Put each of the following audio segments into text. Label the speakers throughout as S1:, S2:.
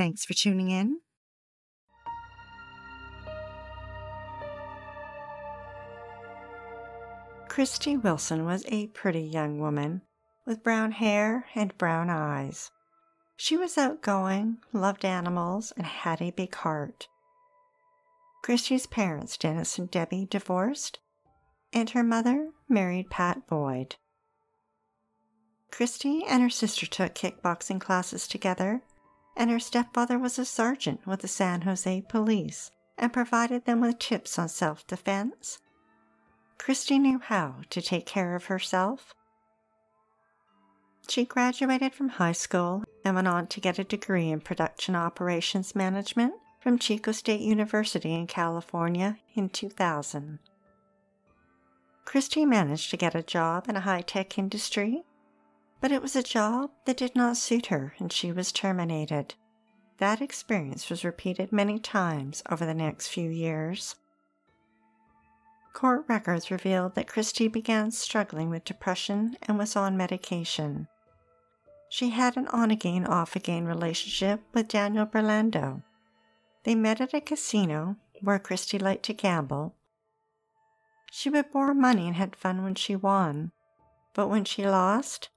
S1: Thanks for tuning in. Christy Wilson was a pretty young woman with brown hair and brown eyes. She was outgoing, loved animals, and had a big heart. Christy's parents, Dennis and Debbie, divorced, and her mother married Pat Boyd. Christy and her sister took kickboxing classes together and her stepfather was a sergeant with the San Jose police and provided them with tips on self defense. Christy knew how to take care of herself. She graduated from high school and went on to get a degree in production operations management from Chico State University in California in 2000. Christy managed to get a job in a high tech industry but it was a job that did not suit her and she was terminated. That experience was repeated many times over the next few years. Court records revealed that Christy began struggling with depression and was on medication. She had an on again, off again relationship with Daniel Berlando. They met at a casino where Christy liked to gamble. She would borrow money and had fun when she won, but when she lost,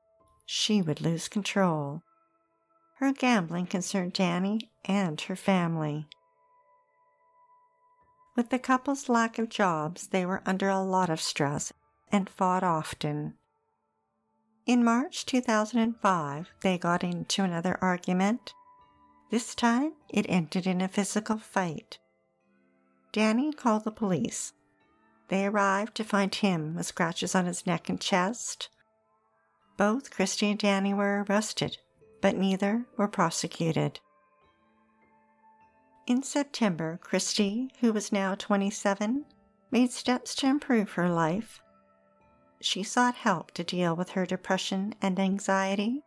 S1: she would lose control. Her gambling concerned Danny and her family. With the couple's lack of jobs, they were under a lot of stress and fought often. In March 2005, they got into another argument. This time, it ended in a physical fight. Danny called the police. They arrived to find him with scratches on his neck and chest, both Christy and Danny were arrested, but neither were prosecuted. In September, Christy, who was now 27, made steps to improve her life. She sought help to deal with her depression and anxiety.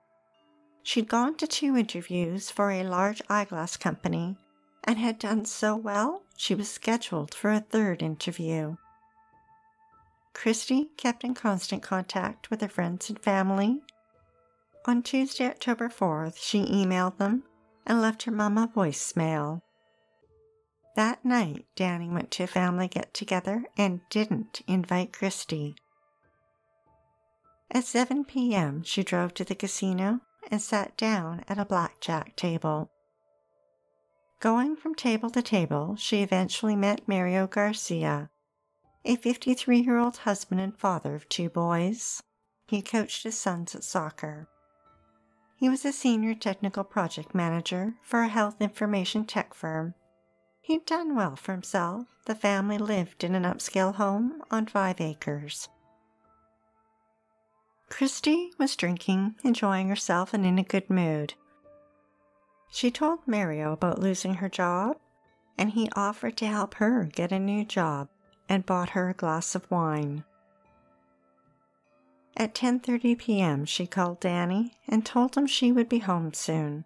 S1: She'd gone to two interviews for a large eyeglass company and had done so well she was scheduled for a third interview. Christy kept in constant contact with her friends and family. On Tuesday, October 4th, she emailed them and left her mom a voicemail. That night, Danny went to a family get together and didn't invite Christy. At 7 p.m., she drove to the casino and sat down at a blackjack table. Going from table to table, she eventually met Mario Garcia, a 53 year old husband and father of two boys. He coached his sons at soccer. He was a senior technical project manager for a health information tech firm. He'd done well for himself. The family lived in an upscale home on five acres. Christy was drinking, enjoying herself, and in a good mood. She told Mario about losing her job, and he offered to help her get a new job and bought her a glass of wine. At 10:30 p.m., she called Danny and told him she would be home soon.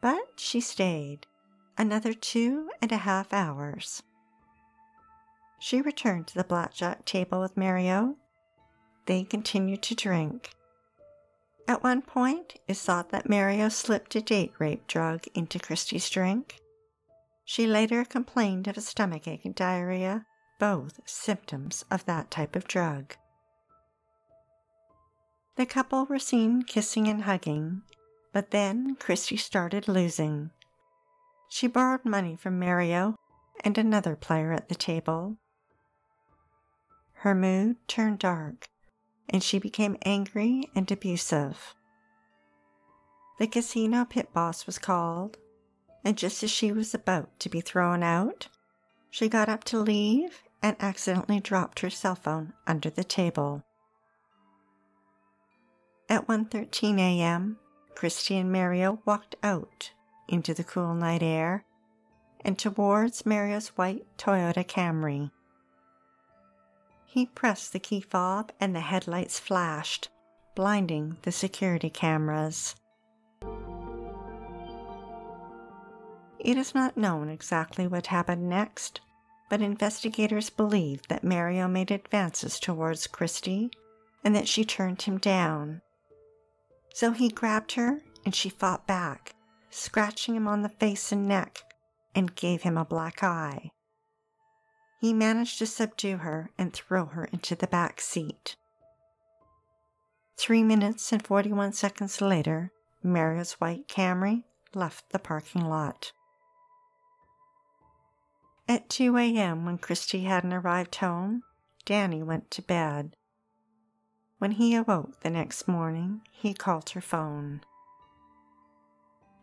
S1: But she stayed another two and a half hours. She returned to the blackjack table with Mario. They continued to drink. At one point, it's thought that Mario slipped a date rape drug into Christie's drink. She later complained of a stomachache and diarrhea, both symptoms of that type of drug. The couple were seen kissing and hugging, but then Christy started losing. She borrowed money from Mario and another player at the table. Her mood turned dark, and she became angry and abusive. The casino pit boss was called, and just as she was about to be thrown out, she got up to leave and accidentally dropped her cell phone under the table. At 1:13 a.m., Christy and Mario walked out into the cool night air and towards Mario's white Toyota Camry. He pressed the key fob and the headlights flashed, blinding the security cameras. It is not known exactly what happened next, but investigators believe that Mario made advances towards Christy and that she turned him down. So he grabbed her and she fought back, scratching him on the face and neck, and gave him a black eye. He managed to subdue her and throw her into the back seat. Three minutes and 41 seconds later, Mario's white Camry left the parking lot. At 2 a.m., when Christy hadn't arrived home, Danny went to bed. When he awoke the next morning, he called her phone.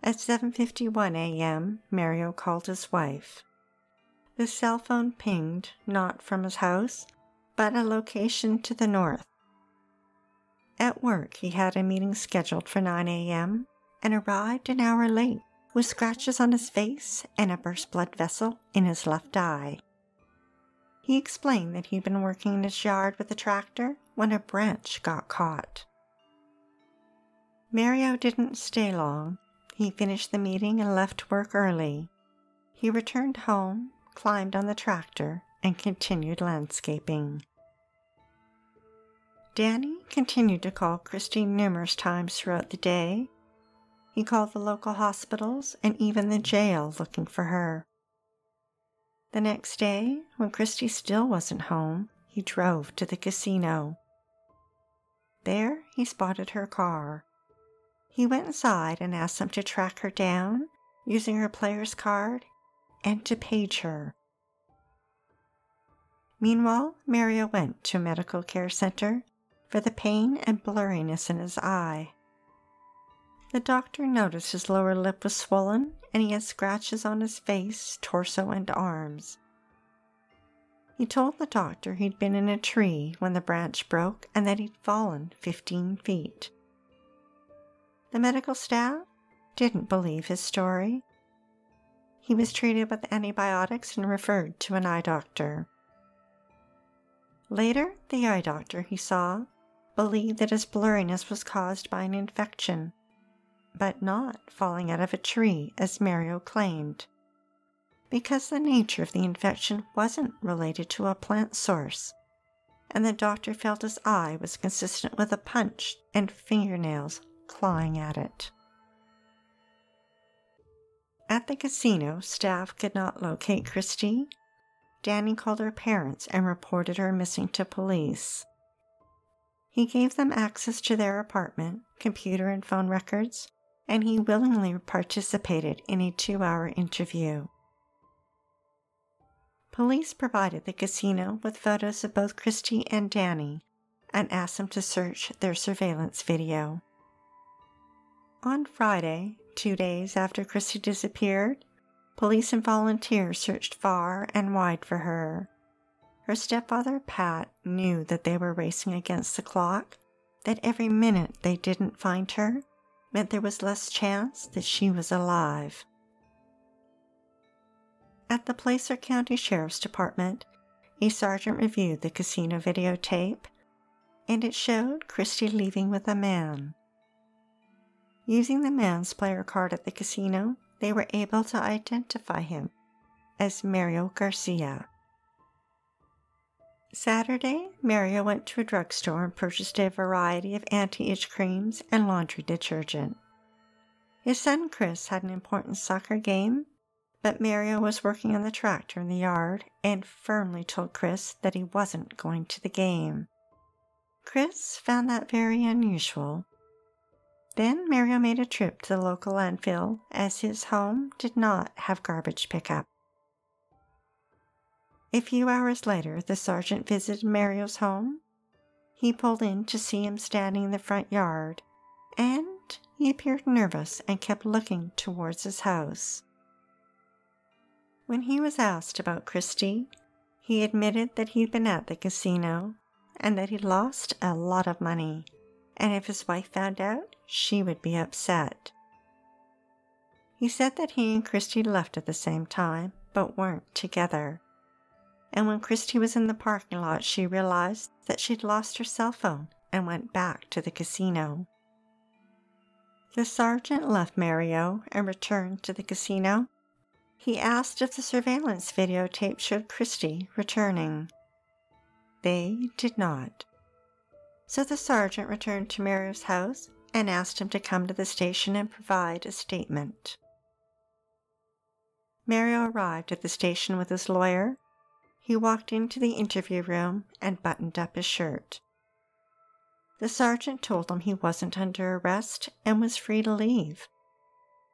S1: At 7:51 a.m., Mario called his wife. The cell phone pinged not from his house, but a location to the north. At work, he had a meeting scheduled for 9 a.m. and arrived an hour late with scratches on his face and a burst blood vessel in his left eye. He explained that he'd been working in his yard with a tractor when a branch got caught. Mario didn't stay long. He finished the meeting and left work early. He returned home, climbed on the tractor, and continued landscaping. Danny continued to call Christine numerous times throughout the day. He called the local hospitals and even the jail looking for her. The next day, when Christy still wasn't home, he drove to the casino. There, he spotted her car. He went inside and asked them to track her down using her player's card and to page her. Meanwhile, Mario went to a medical care center for the pain and blurriness in his eye. The doctor noticed his lower lip was swollen and he had scratches on his face, torso, and arms. He told the doctor he'd been in a tree when the branch broke and that he'd fallen 15 feet. The medical staff didn't believe his story. He was treated with antibiotics and referred to an eye doctor. Later, the eye doctor he saw believed that his blurriness was caused by an infection, but not falling out of a tree as Mario claimed because the nature of the infection wasn't related to a plant source, and the doctor felt his eye was consistent with a punch and fingernails clawing at it. At the casino, staff could not locate Christy. Danny called her parents and reported her missing to police. He gave them access to their apartment, computer, and phone records, and he willingly participated in a two hour interview. Police provided the casino with photos of both Christy and Danny and asked them to search their surveillance video. On Friday, two days after Christy disappeared, police and volunteers searched far and wide for her. Her stepfather, Pat, knew that they were racing against the clock, that every minute they didn't find her meant there was less chance that she was alive. At the Placer County Sheriff's Department, a sergeant reviewed the casino videotape, and it showed Christy leaving with a man. Using the man's player card at the casino, they were able to identify him as Mario Garcia. Saturday, Mario went to a drugstore and purchased a variety of anti itch creams and laundry detergent. His son Chris had an important soccer game but Mario was working on the tractor in the yard and firmly told Chris that he wasn't going to the game. Chris found that very unusual. Then Mario made a trip to the local landfill as his home did not have garbage pickup. A few hours later, the sergeant visited Mario's home. He pulled in to see him standing in the front yard, and he appeared nervous and kept looking towards his house. When he was asked about Christy, he admitted that he'd been at the casino and that he'd lost a lot of money and if his wife found out, she would be upset. He said that he and Christy left at the same time, but weren't together. And when Christy was in the parking lot, she realized that she'd lost her cell phone and went back to the casino. The sergeant left Mario and returned to the casino. He asked if the surveillance videotape showed Christy returning. They did not. So the sergeant returned to Mario's house and asked him to come to the station and provide a statement. Mario arrived at the station with his lawyer. He walked into the interview room and buttoned up his shirt. The sergeant told him he wasn't under arrest and was free to leave,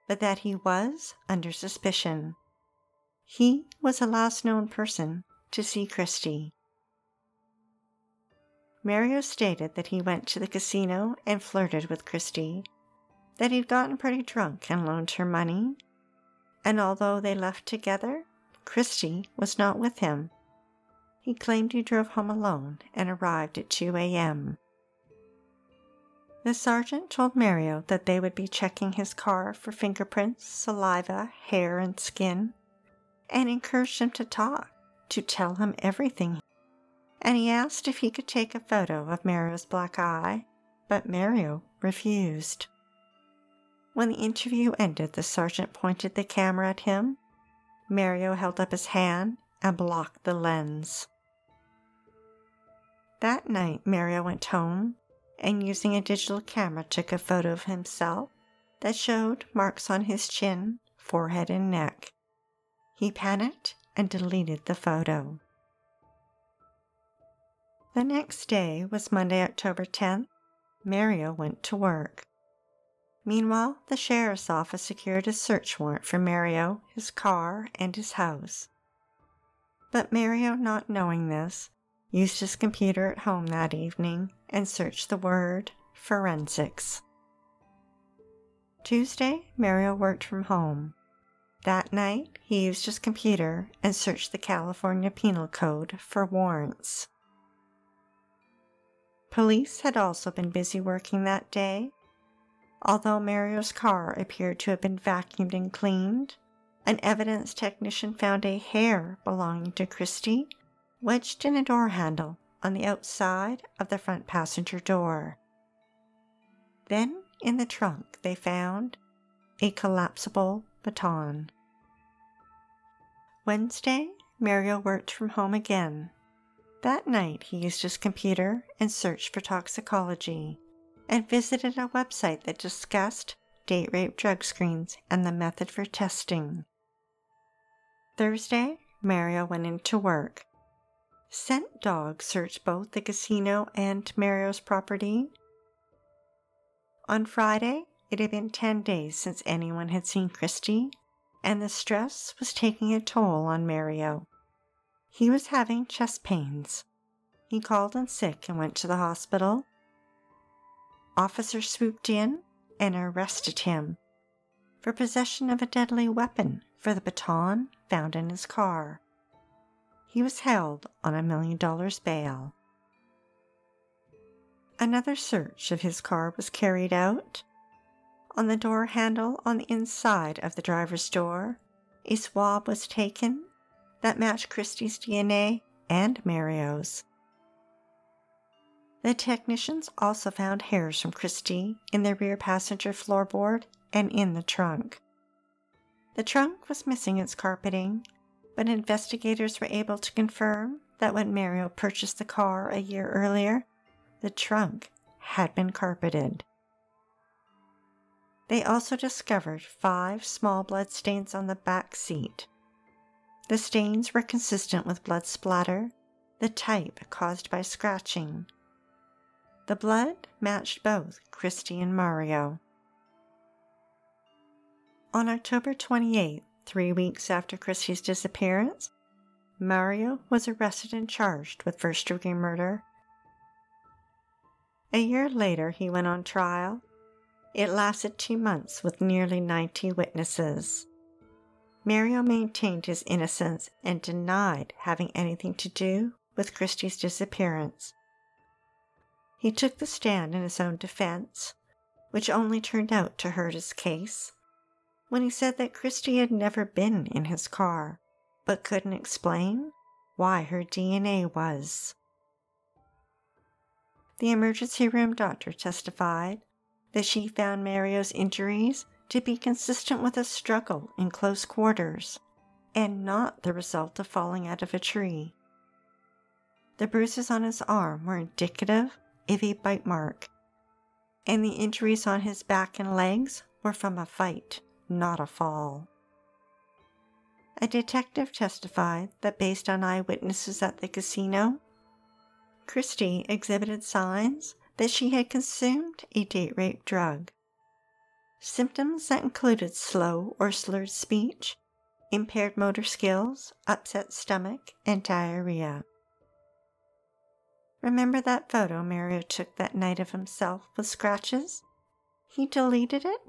S1: but that he was under suspicion. He was the last known person to see Christie. Mario stated that he went to the casino and flirted with Christie, that he'd gotten pretty drunk and loaned her money, and although they left together, Christie was not with him. He claimed he drove home alone and arrived at 2 a.m. The sergeant told Mario that they would be checking his car for fingerprints, saliva, hair, and skin, and encouraged him to talk, to tell him everything. And he asked if he could take a photo of Mario's black eye, but Mario refused. When the interview ended, the sergeant pointed the camera at him. Mario held up his hand and blocked the lens. That night, Mario went home and using a digital camera took a photo of himself that showed marks on his chin, forehead, and neck. He panicked and deleted the photo. The next day was Monday, October 10th. Mario went to work. Meanwhile, the sheriff's office secured a search warrant for Mario, his car, and his house. But Mario, not knowing this, used his computer at home that evening and searched the word forensics. Tuesday, Mario worked from home. That night, he used his computer and searched the California Penal Code for warrants. Police had also been busy working that day. Although Mario's car appeared to have been vacuumed and cleaned, an evidence technician found a hair belonging to Christy wedged in a door handle on the outside of the front passenger door. Then, in the trunk, they found a collapsible baton. Wednesday, Mario worked from home again. That night, he used his computer and searched for toxicology and visited a website that discussed date rape drug screens and the method for testing. Thursday, Mario went into work Scent dogs searched both the casino and Mario's property. On Friday, it had been 10 days since anyone had seen Christy, and the stress was taking a toll on Mario. He was having chest pains. He called in sick and went to the hospital. Officers swooped in and arrested him for possession of a deadly weapon for the baton found in his car he was held on a million dollars bail. Another search of his car was carried out. On the door handle on the inside of the driver's door, a swab was taken that matched Christie's DNA and Mario's. The technicians also found hairs from Christie in the rear passenger floorboard and in the trunk. The trunk was missing its carpeting but investigators were able to confirm that when Mario purchased the car a year earlier, the trunk had been carpeted. They also discovered five small blood stains on the back seat. The stains were consistent with blood splatter, the type caused by scratching. The blood matched both Christy and Mario. On October 28th, Three weeks after Christy's disappearance, Mario was arrested and charged with first degree murder. A year later, he went on trial. It lasted two months with nearly 90 witnesses. Mario maintained his innocence and denied having anything to do with Christie's disappearance. He took the stand in his own defense, which only turned out to hurt his case, when he said that Christy had never been in his car, but couldn't explain why her DNA was. The emergency room doctor testified that she found Mario's injuries to be consistent with a struggle in close quarters and not the result of falling out of a tree. The bruises on his arm were indicative of a bite mark, and the injuries on his back and legs were from a fight, not a fall. A detective testified that based on eyewitnesses at the casino, Christy exhibited signs that she had consumed a date rape drug. Symptoms that included slow or slurred speech, impaired motor skills, upset stomach, and diarrhea. Remember that photo Mario took that night of himself with scratches? He deleted it,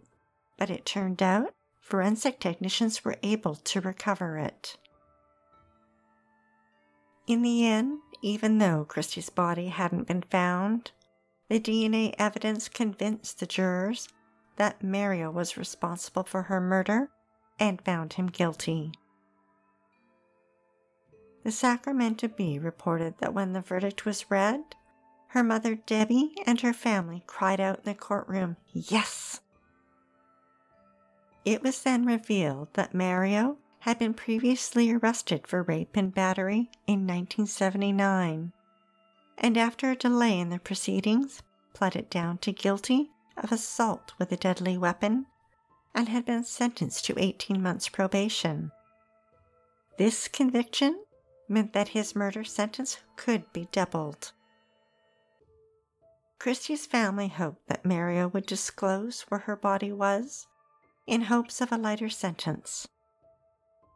S1: but it turned out forensic technicians were able to recover it. In the end, even though Christie's body hadn't been found, the DNA evidence convinced the jurors that Mario was responsible for her murder and found him guilty. The Sacramento Bee reported that when the verdict was read, her mother Debbie and her family cried out in the courtroom, Yes! It was then revealed that Mario had been previously arrested for rape and battery in 1979, and after a delay in the proceedings, pled it down to guilty of assault with a deadly weapon and had been sentenced to 18 months probation. This conviction meant that his murder sentence could be doubled. Christie's family hoped that Mario would disclose where her body was in hopes of a lighter sentence.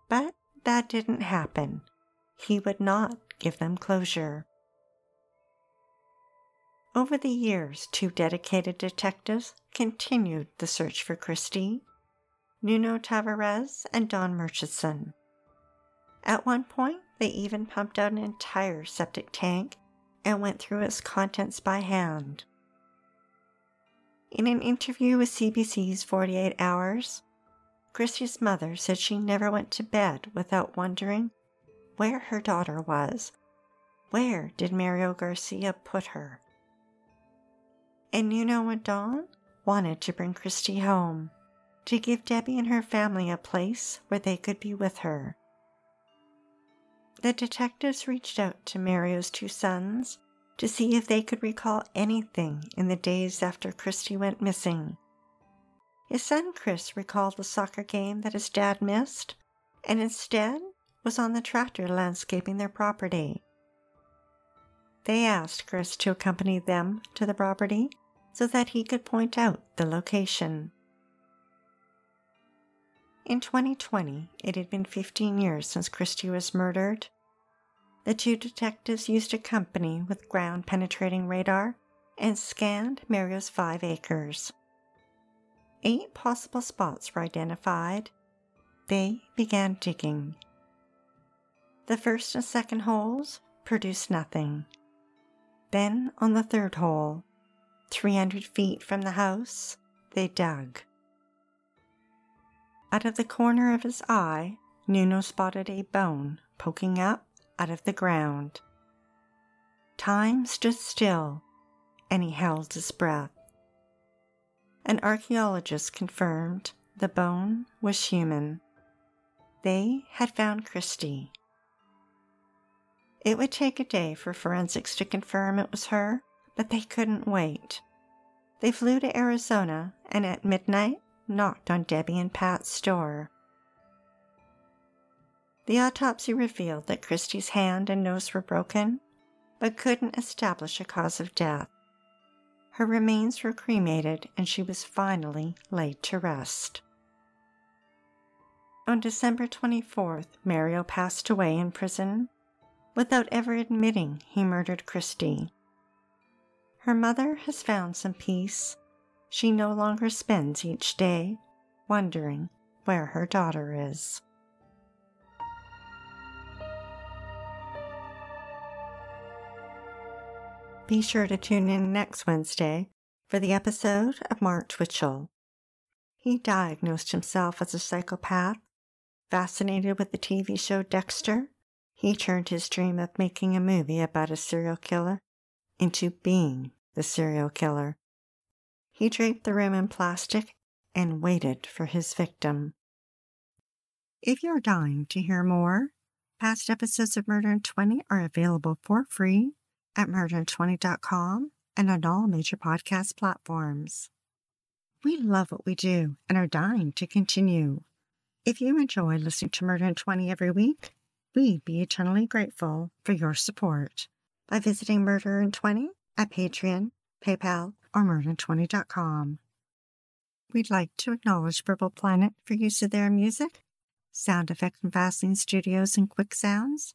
S1: But that didn't happen. He would not give them closure. Over the years, two dedicated detectives continued the search for Christy Nuno Tavares and Don Murchison. At one point, they even pumped out an entire septic tank and went through its contents by hand. In an interview with CBS's 48 Hours, Christy's mother said she never went to bed without wondering where her daughter was. Where did Mario Garcia put her? And you know what Don wanted to bring Christy home, to give Debbie and her family a place where they could be with her. The detectives reached out to Mario's two sons to see if they could recall anything in the days after Christy went missing. His son Chris recalled the soccer game that his dad missed and instead was on the tractor landscaping their property. They asked Chris to accompany them to the property so that he could point out the location. In 2020, it had been 15 years since Christy was murdered. The two detectives used a company with ground penetrating radar and scanned Mario's five acres. Eight possible spots were identified. They began digging. The first and second holes produced nothing. Then, on the third hole, 300 feet from the house, they dug. Out of the corner of his eye, Nuno spotted a bone poking up out of the ground. Time stood still, and he held his breath. An archaeologist confirmed the bone was human. They had found Christy. It would take a day for forensics to confirm it was her, but they couldn't wait. They flew to Arizona and at midnight knocked on Debbie and Pat's door. The autopsy revealed that Christy's hand and nose were broken, but couldn't establish a cause of death. Her remains were cremated and she was finally laid to rest. On December 24th, Mario passed away in prison without ever admitting he murdered Christy. Her mother has found some peace she no longer spends each day wondering where her daughter is. Be sure to tune in next Wednesday for the episode of Mark Twitchell. He diagnosed himself as a psychopath. Fascinated with the TV show Dexter, he turned his dream of making a movie about a serial killer into being the serial killer. He draped the room in plastic and waited for his victim. If you're dying to hear more, past episodes of Murder in 20 are available for free at murder20.com and on all major podcast platforms. We love what we do and are dying to continue. If you enjoy listening to Murder in 20 every week, we'd be eternally grateful for your support by visiting Murder in 20 at Patreon, PayPal, or murder20.com. We'd like to acknowledge Purple Planet for use of their music, sound effects from Fesliyan Studios and Quick Sounds,